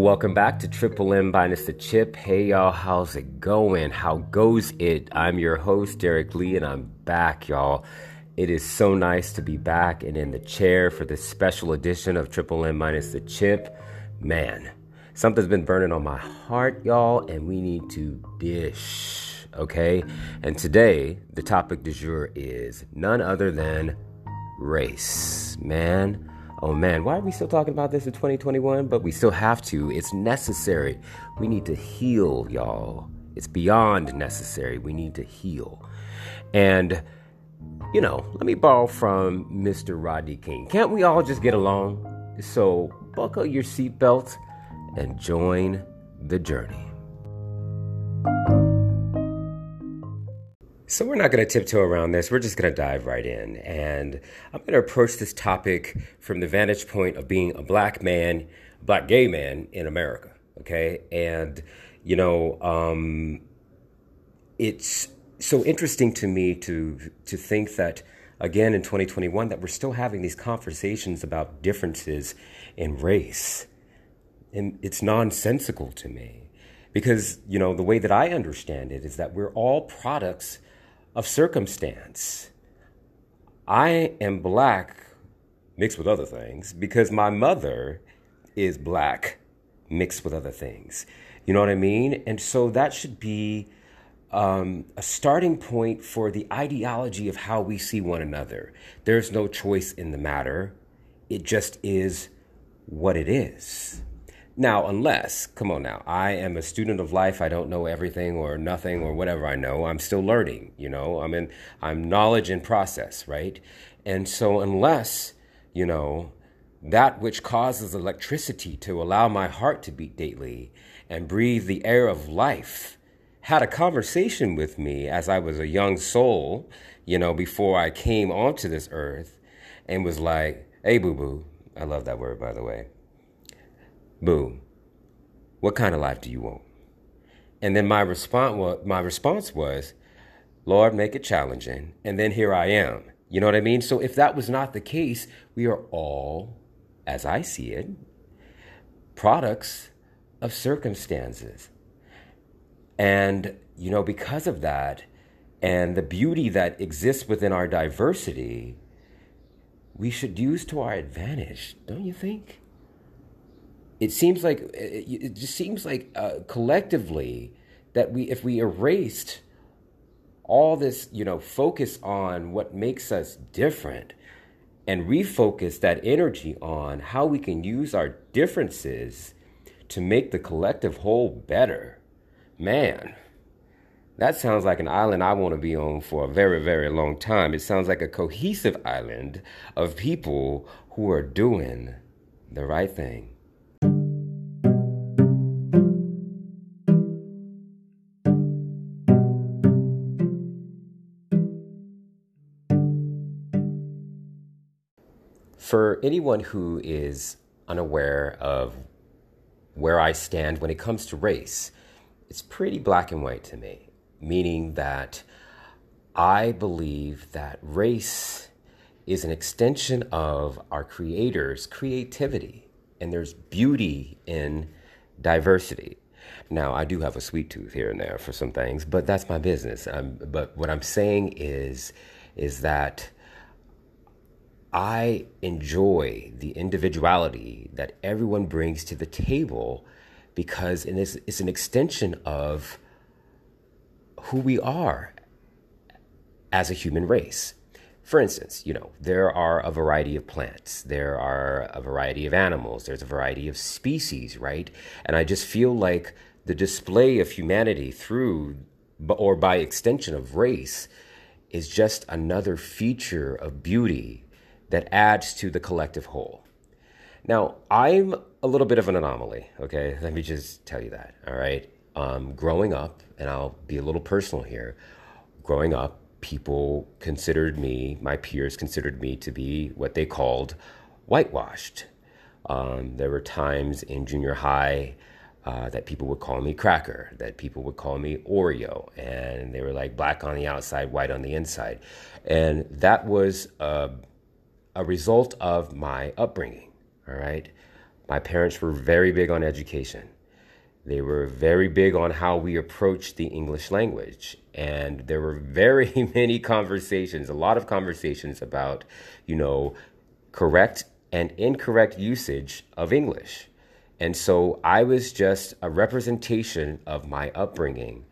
Welcome back to Triple M minus the chip. Hey y'all, how's it going? How goes it? I'm your host, Derek Lee, and I'm back, y'all. It is so nice to be back and in the chair for this special edition of Triple M minus the chip. Man, something's been burning on my heart, y'all, and we need to dish, okay? And today, the topic du jour is none other than race. Man, oh man, why are we still talking about this in 2021? But we still have to. It's necessary. We need to heal, y'all. It's beyond necessary. We need to heal. And, you know, let me borrow from Mr. Rodney King. Can't we all just get along? So buckle your seatbelt and join the journey. So, we're not going to tiptoe around this. We're just going to dive right in. And I'm going to approach this topic from the vantage point of being a black man, black gay man in America. Okay. And, you know, um, it's so interesting to me to, to think that, again, in 2021, that we're still having these conversations about differences in race. And it's nonsensical to me because, you know, the way that I understand it is that we're all products of circumstance. I am black mixed with other things because my mother is black mixed with other things. You know what I mean? And so that should be um, a starting point for the ideology of how we see one another. There's no choice in the matter, it just is what it is. Now, unless, come on now, I am a student of life, I don't know everything or nothing or whatever I know, I'm still learning, you know, I'm in, I'm knowledge in process, right? And so, unless, you know, that which causes electricity to allow my heart to beat daily and breathe the air of life had a conversation with me as I was a young soul, you know, before I came onto this earth and was like, hey, boo boo. I love that word, by the way. Boom. What kind of life do you want? And then my response was, my response was, Lord, make it challenging. And then here I am. You know what I mean? So if that was not the case, we are all, as I see it, products of circumstances. And, you know, because of that and the beauty that exists within our diversity, we should use to our advantage, don't you think? It seems like it just seems like uh, collectively that we if we erased all this you know focus on what makes us different and refocus that energy on how we can use our differences to make the collective whole better man that sounds like an island I want to be on for a very, very long time. It sounds like a cohesive island of people who are doing the right thing. For anyone who is unaware of where I stand when it comes to race, it's pretty black and white to me, meaning that I believe that race is an extension of our creator's creativity, and there's beauty in diversity. Now, I do have a sweet tooth here and there for some things, but that's my business. I'm, but what I'm saying is, is that I enjoy the individuality that everyone brings to the table because it's, it's an extension of who we are as a human race. For instance, you know, there are a variety of plants, there are a variety of animals, there's a variety of species, right? And I just feel like the display of humanity through or by extension of race is just another feature of beauty that adds to the collective whole. Now, I'm a little bit of an anomaly, okay? Let me just tell you that, all right? Um, growing up, and I'll be a little personal here, growing up, people considered me, my peers considered me to be what they called whitewashed. Um, there were times in junior high uh, that people would call me cracker, that people would call me Oreo, and they were like black on the outside, white on the inside. And that was a a result of my upbringing. All right. My parents were very big on education. They were very big on how we approach the English language. And there were very many conversations, a lot of conversations about, you know, correct and incorrect usage of English. And so I was just a representation of my upbringing,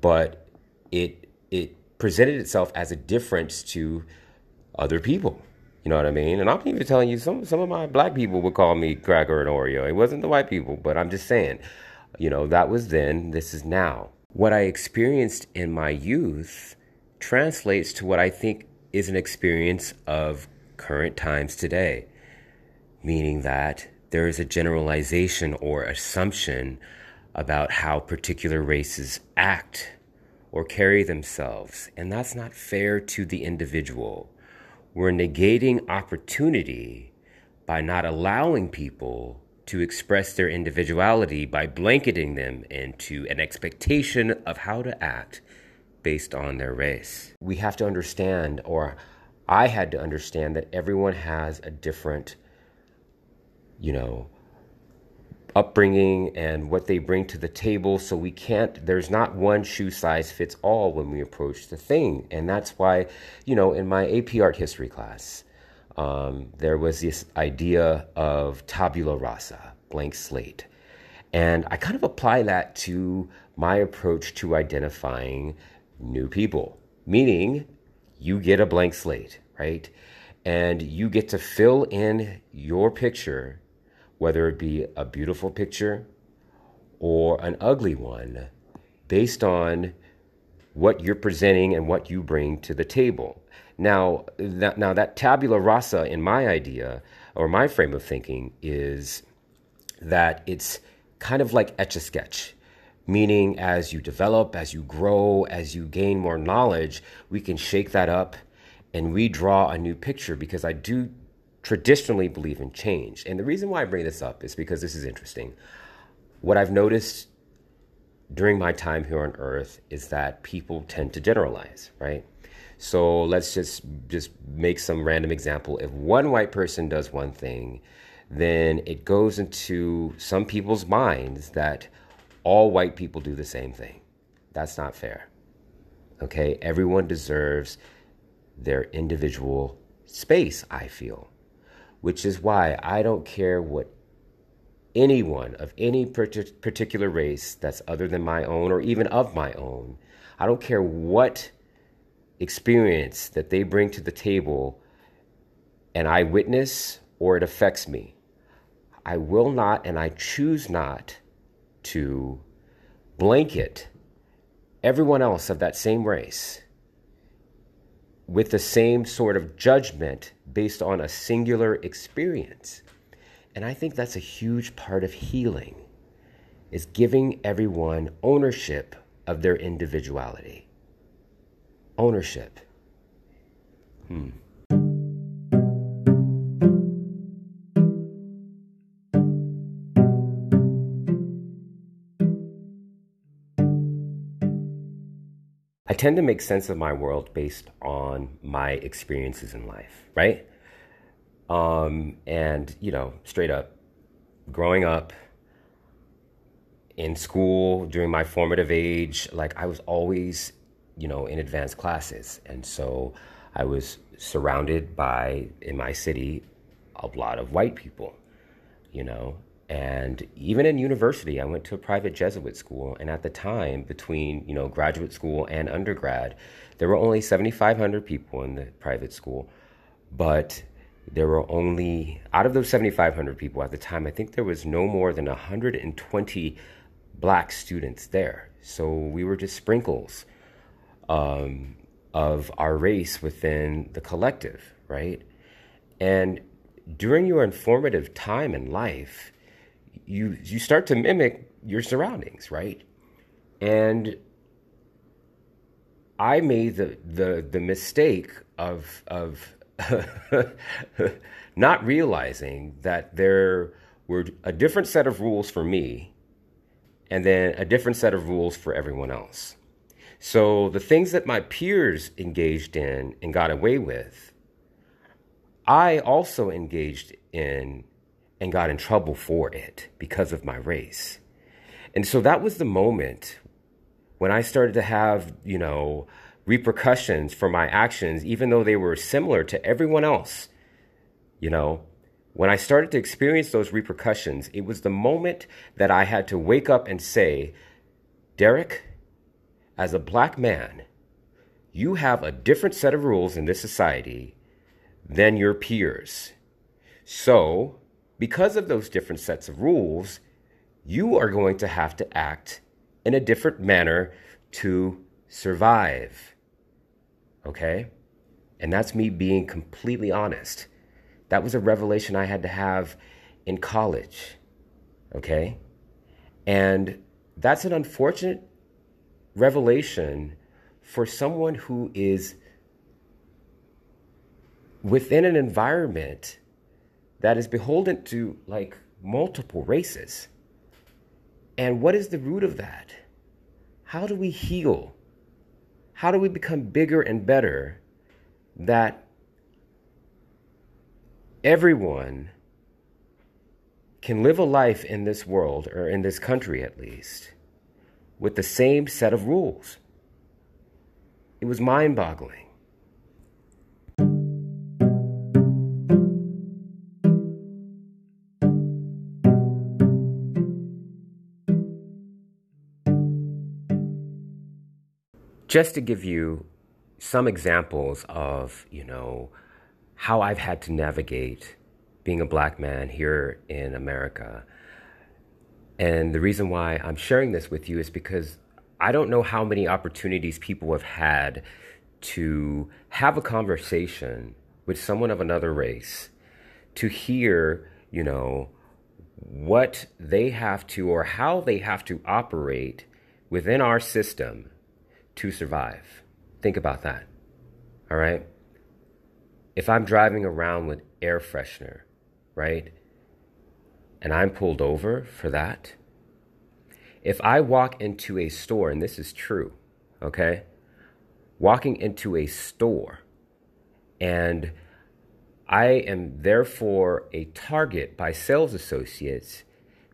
but it it presented itself as a difference to other people. You know what I mean? And I'm even telling you, some some of my black people would call me cracker and Oreo. It wasn't the white people, but I'm just saying, you know, that was then, this is now. What I experienced in my youth translates to what I think is an experience of current times today, meaning that there is a generalization or assumption about how particular races act or carry themselves, and that's not fair to the individual. We're negating opportunity by not allowing people to express their individuality by blanketing them into an expectation of how to act based on their race. We have to understand, or I had to understand, that everyone has a different, you know, upbringing and what they bring to the table. So we can't, there's not one shoe size fits all when we approach the thing. And that's why, you know, in my AP art history class, um, there was this idea of tabula rasa, blank slate. And I kind of apply that to my approach to identifying new people, meaning you get a blank slate, right? And you get to fill in your picture whether it be a beautiful picture or an ugly one, based on what you're presenting and what you bring to the table. Now, that, now that tabula rasa in my idea or my frame of thinking is that it's kind of like etch a sketch, meaning as you develop, as you grow, as you gain more knowledge, we can shake that up and redraw a new picture because I do traditionally believe in change. And the reason why I bring this up is because this is interesting. What I've noticed during my time here on earth is that people tend to generalize, right? So let's just just make some random example. If one white person does one thing, then it goes into some people's minds that all white people do the same thing. That's not fair. Okay? Everyone deserves their individual space, I feel which is why I don't care what anyone of any particular race that's other than my own or even of my own, I don't care what experience that they bring to the table and I witness or it affects me. I will not and I choose not to blanket everyone else of that same race with the same sort of judgment based on a singular experience. And I think that's a huge part of healing is giving everyone ownership of their individuality. Ownership. Hmm. Tend to make sense of my world based on my experiences in life, right? Um, and, you know, straight up, growing up in school during my formative age, like I was always, you know, in advanced classes. And so I was surrounded by, in my city, a lot of white people, you know, and even in university, I went to a private Jesuit school. And at the time, between you know graduate school and undergrad, there were only 7,500 people in the private school. But there were only out of those 7,500 people at the time, I think there was no more than 120 black students there. So we were just sprinkles um, of our race within the collective, right? And during your informative time in life you you start to mimic your surroundings, right? And I made the the the mistake of of not realizing that there were a different set of rules for me and then a different set of rules for everyone else. So the things that my peers engaged in and got away with, I also engaged in and got in trouble for it because of my race. And so that was the moment when I started to have, you know, repercussions for my actions, even though they were similar to everyone else. You know, when I started to experience those repercussions, it was the moment that I had to wake up and say, Derek, as a black man, you have a different set of rules in this society than your peers. So, because of those different sets of rules, you are going to have to act in a different manner to survive. Okay? And that's me being completely honest. That was a revelation I had to have in college. Okay? And that's an unfortunate revelation for someone who is within an environment that is beholden to like multiple races. And what is the root of that? How do we heal? How do we become bigger and better that everyone can live a life in this world, or in this country at least, with the same set of rules? It was mind boggling. Just to give you some examples of, you know, how I've had to navigate being a black man here in America. And the reason why I'm sharing this with you is because I don't know how many opportunities people have had to have a conversation with someone of another race to hear, you know, what they have to or how they have to operate within our system to survive. Think about that. All right? If I'm driving around with air freshener, right? And I'm pulled over for that. If I walk into a store, and this is true, okay? Walking into a store and I am therefore a target by sales associates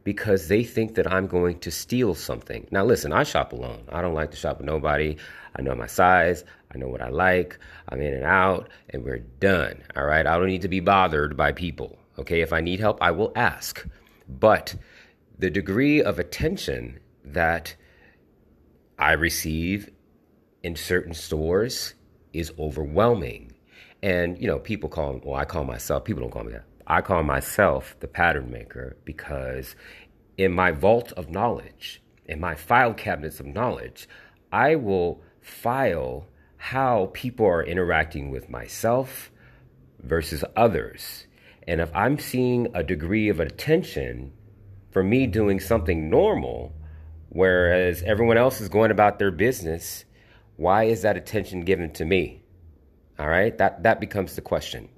because they think that I'm going to steal something. Now, listen, I shop alone. I don't like to shop with nobody. I know my size. I know what I like. I'm in and out, and we're done. All right. I don't need to be bothered by people. Okay. If I need help, I will ask. But the degree of attention that I receive in certain stores is overwhelming. And, you know, people call, well, I call myself, people don't call me that. I call myself the pattern maker because in my vault of knowledge, in my file cabinets of knowledge, I will file how people are interacting with myself versus others. And if I'm seeing a degree of attention for me doing something normal, whereas everyone else is going about their business, why is that attention given to me? All right, that, that becomes the question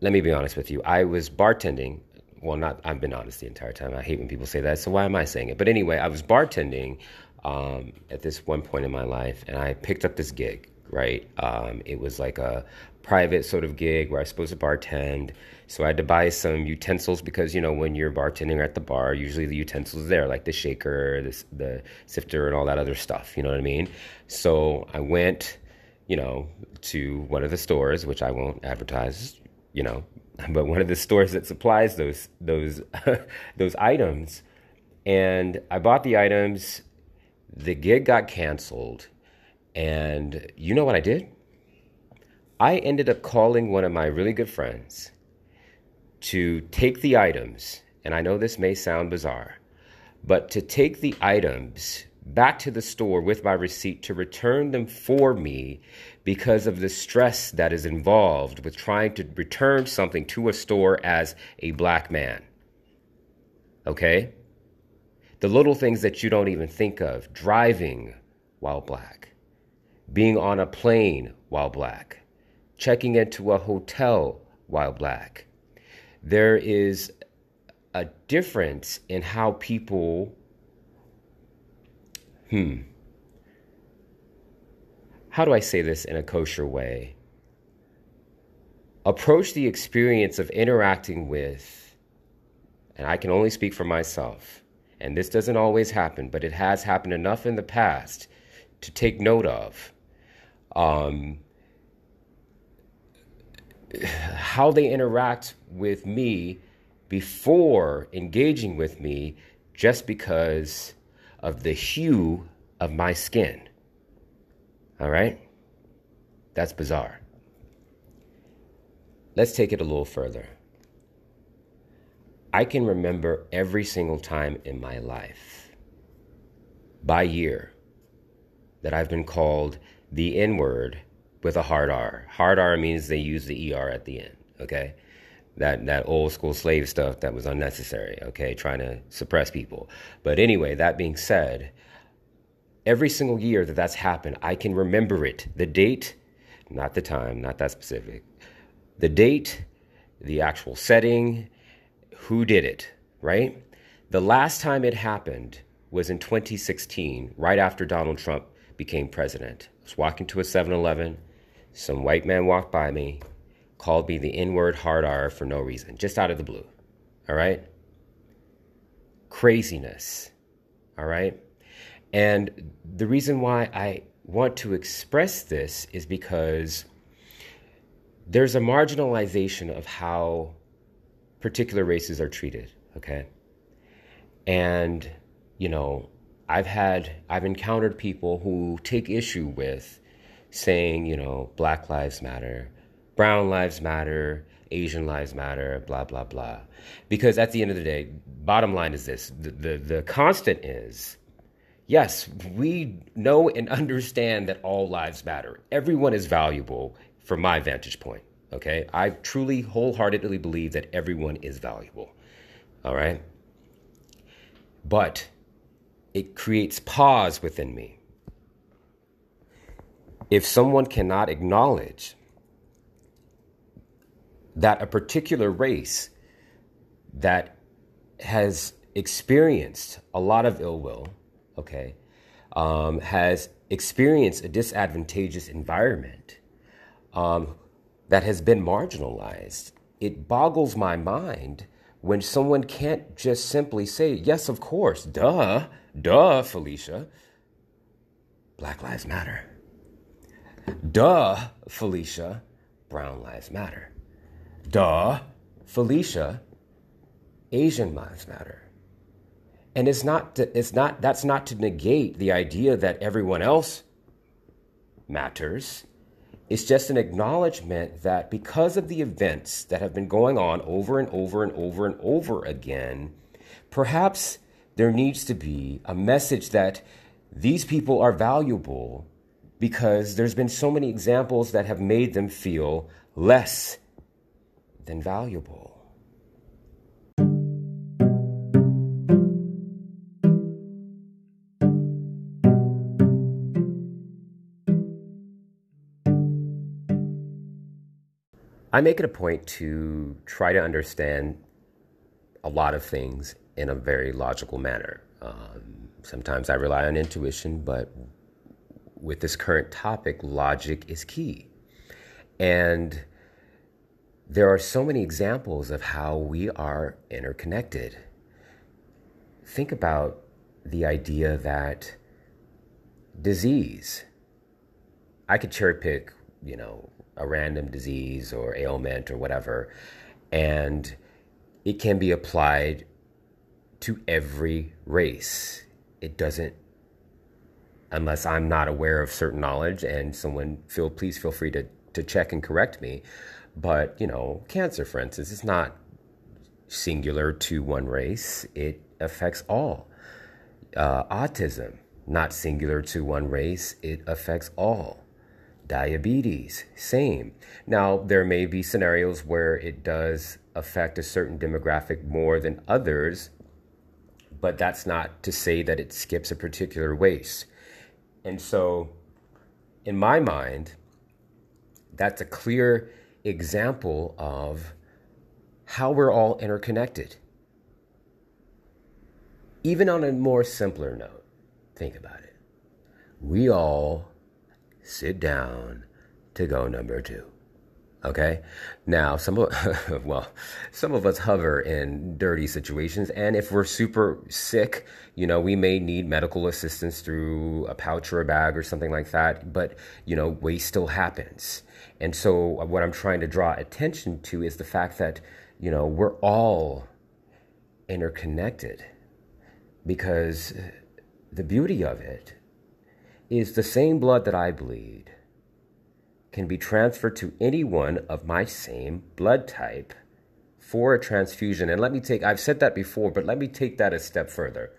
let me be honest with you. I was bartending. Well, not, I've been honest the entire time. I hate when people say that. So why am I saying it? But anyway, I was bartending um, at this one point in my life, and I picked up this gig, right? Um, it was like a private sort of gig where I was supposed to bartend. So I had to buy some utensils because, you know, when you're bartending at the bar, usually the utensils are there, like the shaker, the, the sifter, and all that other stuff. You know what I mean? So I went, you know, to one of the stores, which I won't advertise you know, but one of the stores that supplies those those those items. And I bought the items. The gig got canceled, and you know what I did? I ended up calling one of my really good friends to take the items, and I know this may sound bizarre, but to take the items back to the store with my receipt to return them for me because of the stress that is involved with trying to return something to a store as a black man. Okay? The little things that you don't even think of driving while black, being on a plane while black, checking into a hotel while black. There is a difference in how people hmm, how do I say this in a kosher way? Approach the experience of interacting with and I can only speak for myself, and this doesn't always happen, but it has happened enough in the past to take note of. Um, how they interact with me before engaging with me just because of the hue of my skin. All right? That's bizarre. Let's take it a little further. I can remember every single time in my life, by year, that I've been called the N word with a hard R. Hard R means they use the ER at the end, okay? That, that old school slave stuff that was unnecessary, okay, trying to suppress people. But anyway, that being said, every single year that that's happened, I can remember it. The date, not the time, not that specific. The date, the actual setting, who did it, right? The last time it happened was in 2016, right after Donald Trump became president. I was walking to a 7 Eleven. Some white man walked by me, called me the N word hard R for no reason, just out of the blue. All right? Craziness. All right? And the reason why I want to express this is because there's a marginalization of how particular races are treated, okay? And, you know, I've had, I've encountered people who take issue with saying, you know, Black Lives Matter, Brown Lives Matter, Asian Lives Matter, blah, blah, blah. Because at the end of the day, bottom line is this the, the, the constant is yes, we know and understand that all lives matter. Everyone is valuable from my vantage point. Okay. I truly wholeheartedly believe that everyone is valuable. All right. But it creates pause within me. If someone cannot acknowledge that a particular race that has experienced a lot of ill will, okay, um, has experienced a disadvantageous environment, um, that has been marginalized. It boggles my mind when someone can't just simply say, Yes, of course, duh, duh, Felicia. Black Lives Matter. Duh, Felicia. Brown Lives Matter. Duh, Felicia. Asian Lives Matter. And it's not, to, it's not, that's not to negate the idea that everyone else matters. It's just an acknowledgement that because of the events that have been going on over and over and over and over again, perhaps there needs to be a message that these people are valuable because there's been so many examples that have made them feel less than valuable. I make it a point to try to understand a lot of things in a very logical manner. Um, sometimes I rely on intuition, but with this current topic, logic is key. And there are so many examples of how we are interconnected. Think about the idea that disease, I could cherry pick, you know, a random disease or ailment or whatever, and it can be applied to every race. It doesn't, unless I'm not aware of certain knowledge, and someone feel please feel free to to check and correct me. But you know, cancer, for instance, is not singular to one race. It affects all. Uh, autism, not singular to one race. It affects all. Diabetes, same. Now, there may be scenarios where it does affect a certain demographic more than others, but that's not to say that it skips a particular race. And so, in my mind, that's a clear example of how we're all interconnected. Even on a more simpler note, think about it. We all sit down to go number two. Okay. Now, some of, well, some of us hover in dirty situations. And if we're super sick, you know, we may need medical assistance through a pouch or a bag or something like that. But, you know, waste still happens. And so, uh, what I'm trying to draw attention to is the fact that, you know, we're all interconnected because the beauty of it is the same blood that I bleed can be transferred to anyone of my same blood type for a transfusion. And let me take, I've said that before, but let me take that a step further.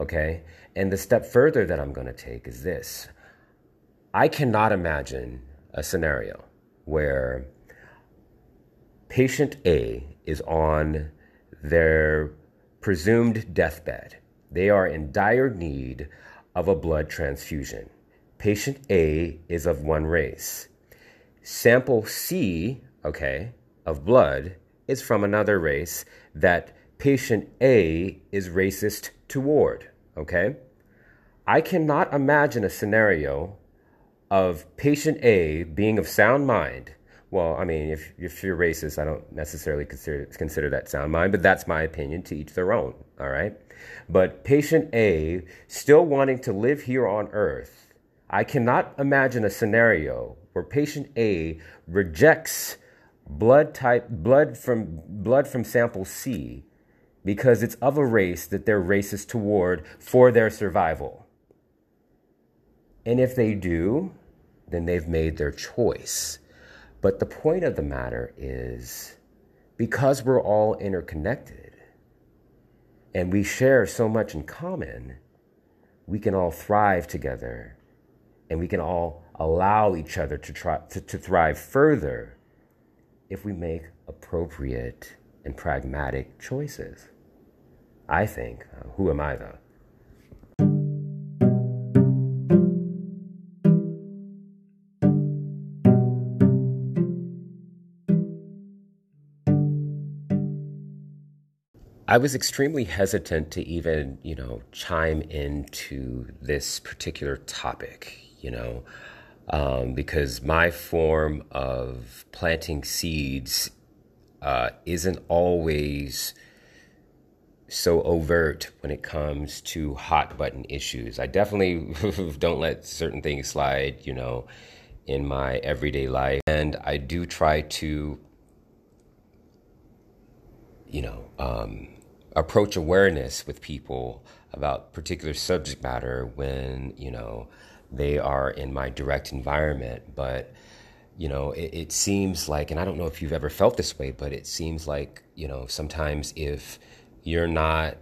Okay. And the step further that I'm going to take is this I cannot imagine a scenario where patient A is on their presumed deathbed. They are in dire need of a blood transfusion. Patient A is of one race. Sample C, okay, of blood is from another race that patient A is racist toward, okay? I cannot imagine a scenario of patient A being of sound mind. Well, I mean, if, if you're racist, I don't necessarily consider, consider that sound mind, but that's my opinion to each their own, all right? But patient A still wanting to live here on earth, I cannot imagine a scenario where patient A rejects blood type blood from blood from sample C because it's of a race that they're racist toward for their survival. And if they do, then they've made their choice. But the point of the matter is because we're all interconnected and we share so much in common, we can all thrive together and we can all allow each other to, try, to, to thrive further if we make appropriate and pragmatic choices. I think. Uh, who am I, though? I was extremely hesitant to even, you know, chime into this particular topic, you know, um, because my form of planting seeds uh, isn't always so overt when it comes to hot button issues. I definitely don't let certain things slide, you know, in my everyday life. And I do try to, you know, um, approach awareness with people about particular subject matter when, you know, they are in my direct environment. But, you know, it, it, seems like, and I don't know if you've ever felt this way, but it seems like, you know, sometimes if you're not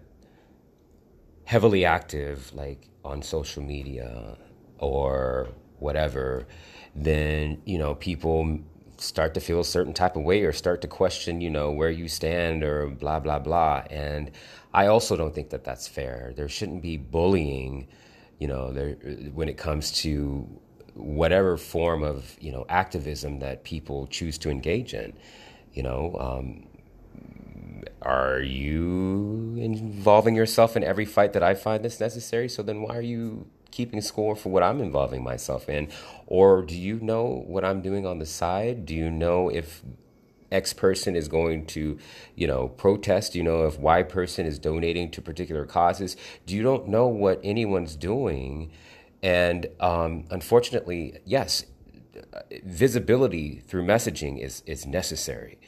heavily active, like on social media or whatever, then, you know, people start to feel a certain type of way or start to question, you know, where you stand or blah, blah, blah. And I also don't think that that's fair. There shouldn't be bullying you know, there, when it comes to whatever form of you know activism that people choose to engage in, you know, um, are you involving yourself in every fight that I find this necessary? So then, why are you keeping score for what I'm involving myself in? Or do you know what I'm doing on the side? Do you know if X person is going to, you know, protest, you know, if Y person is donating to particular causes. Do you don't know what anyone's doing. And um, unfortunately, yes, visibility through messaging is, is necessary.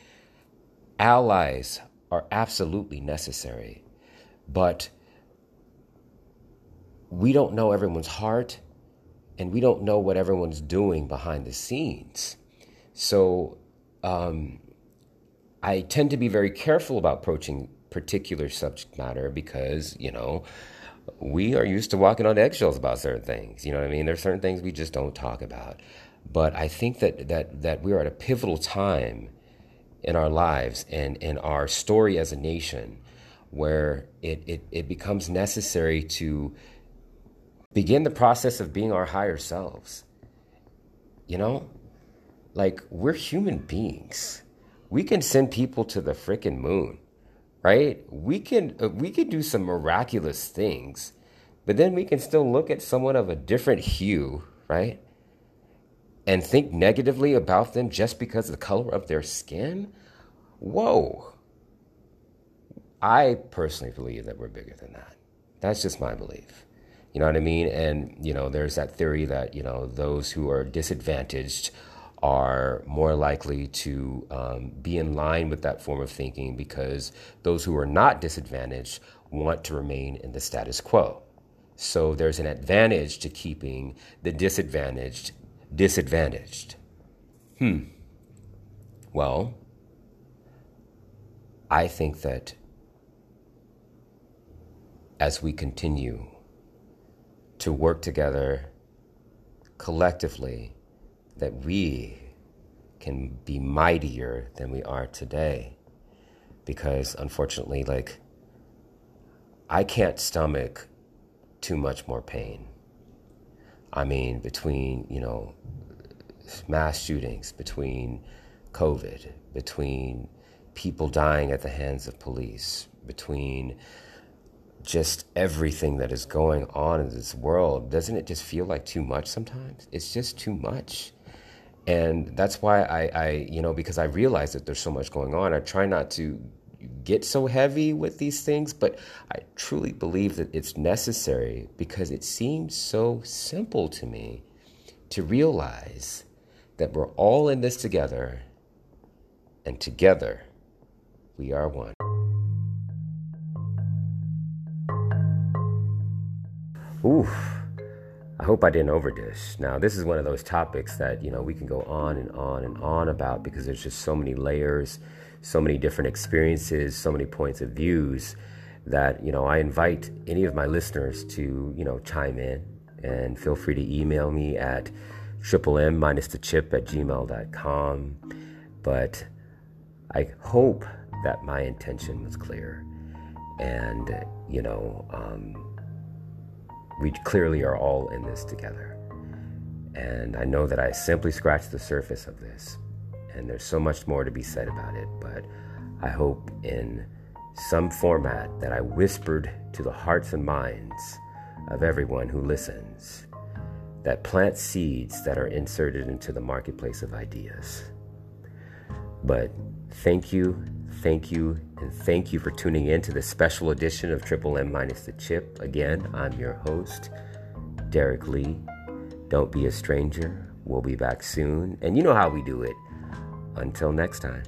Allies are absolutely necessary. But we don't know everyone's heart and we don't know what everyone's doing behind the scenes. So, um, I tend to be very careful about approaching particular subject matter because, you know, we are used to walking on eggshells about certain things. You know what I mean? There's certain things we just don't talk about. But I think that that that we're at a pivotal time in our lives and in our story as a nation where it, it, it becomes necessary to begin the process of being our higher selves. You know? Like we're human beings we can send people to the freaking moon, right? We can uh, we can do some miraculous things, but then we can still look at someone of a different hue, right? and think negatively about them just because of the color of their skin? Whoa. I personally believe that we're bigger than that. That's just my belief. You know what I mean? And, you know, there's that theory that, you know, those who are disadvantaged are more likely to um, be in line with that form of thinking because those who are not disadvantaged want to remain in the status quo. So there's an advantage to keeping the disadvantaged disadvantaged. Hmm. Well, I think that as we continue to work together collectively, that we can be mightier than we are today. Because unfortunately, like, I can't stomach too much more pain. I mean, between, you know, mass shootings, between COVID, between people dying at the hands of police, between just everything that is going on in this world, doesn't it just feel like too much sometimes? It's just too much. And that's why I, I you know, because I realize that there's so much going on, I try not to get so heavy with these things, but I truly believe that it's necessary because it seems so simple to me to realize that we're all in this together, and together we are one. Oof. I hope I didn't overdose. Now, this is one of those topics that, you know, we can go on and on and on about because there's just so many layers so many different experiences, so many points of views that, you know, I invite any of my listeners to, you know, chime in and feel free to email me at triple M minus the chip at gmail.com. But I hope that my intention was clear. And, you know, um, we clearly are all in this together. And I know that I simply scratched the surface of this and there's so much more to be said about it, but I hope in some format that I whispered to the hearts and minds of everyone who listens that plant seeds that are inserted into the marketplace of ideas. But thank you, thank you, and thank you for tuning in to this special edition of Triple M minus the chip. Again, I'm your host, Derek Lee. Don't be a stranger. We'll be back soon. And you know how we do it. Until next time.